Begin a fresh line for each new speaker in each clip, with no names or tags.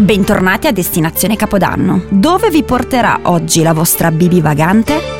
Bentornati a Destinazione Capodanno. Dove vi porterà oggi la vostra Bibi vagante?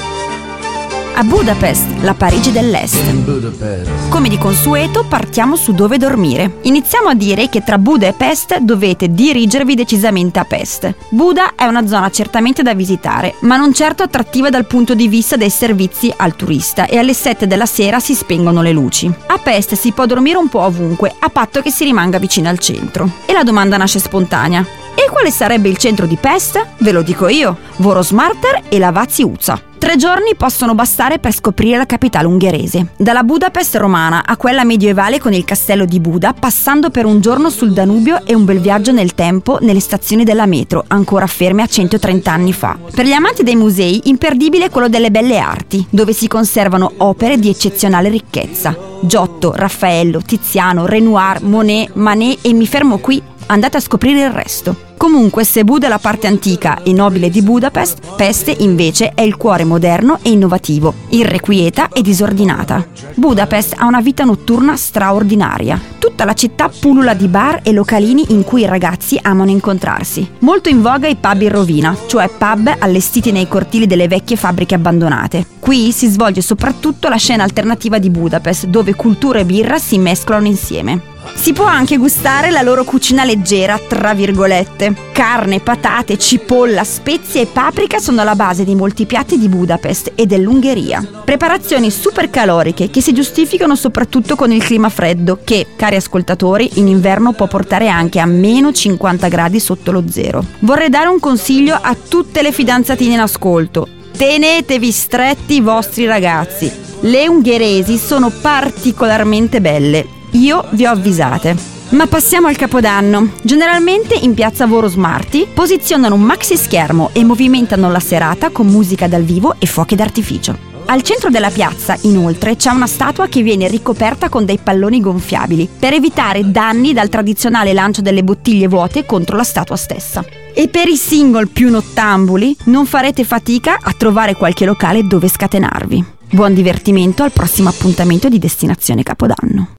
A Budapest, la Parigi dell'Est. Come di consueto, partiamo su dove dormire. Iniziamo a dire che tra Buda e Pest dovete dirigervi decisamente a Pest. Buda è una zona certamente da visitare, ma non certo attrattiva dal punto di vista dei servizi al turista e alle 7 della sera si spengono le luci. A Pest si può dormire un po' ovunque, a patto che si rimanga vicino al centro. E la domanda nasce spontanea. E quale sarebbe il centro di Pest? Ve lo dico io, Vorosmarter e Lavazzi Uzza. Tre giorni possono bastare per scoprire la capitale ungherese. Dalla Budapest romana a quella medievale con il castello di Buda, passando per un giorno sul Danubio e un bel viaggio nel tempo nelle stazioni della metro, ancora ferme a 130 anni fa. Per gli amanti dei musei, imperdibile è quello delle belle arti, dove si conservano opere di eccezionale ricchezza. Giotto, Raffaello, Tiziano, Renoir, Monet, Manet e mi fermo qui, andate a scoprire il resto. Comunque, se Buda è la parte antica e nobile di Budapest, Peste invece è il cuore moderno e innovativo, irrequieta e disordinata. Budapest ha una vita notturna straordinaria. Tutta la città pullula di bar e localini in cui i ragazzi amano incontrarsi. Molto in voga i pub in rovina, cioè pub allestiti nei cortili delle vecchie fabbriche abbandonate. Qui si svolge soprattutto la scena alternativa di Budapest, dove cultura e birra si mescolano insieme. Si può anche gustare la loro cucina leggera, tra virgolette. Carne, patate, cipolla, spezie e paprika sono la base di molti piatti di Budapest e dell'Ungheria. Preparazioni super caloriche che si giustificano soprattutto con il clima freddo che, cari ascoltatori, in inverno può portare anche a meno 50 gradi sotto lo zero. Vorrei dare un consiglio a tutte le fidanzatine in ascolto. Tenetevi stretti i vostri ragazzi. Le ungheresi sono particolarmente belle io vi ho avvisate. Ma passiamo al capodanno. Generalmente in piazza Voro Smarty posizionano un maxi schermo e movimentano la serata con musica dal vivo e fuochi d'artificio. Al centro della piazza, inoltre, c'è una statua che viene ricoperta con dei palloni gonfiabili per evitare danni dal tradizionale lancio delle bottiglie vuote contro la statua stessa. E per i single più nottambuli non farete fatica a trovare qualche locale dove scatenarvi. Buon divertimento al prossimo appuntamento di Destinazione Capodanno.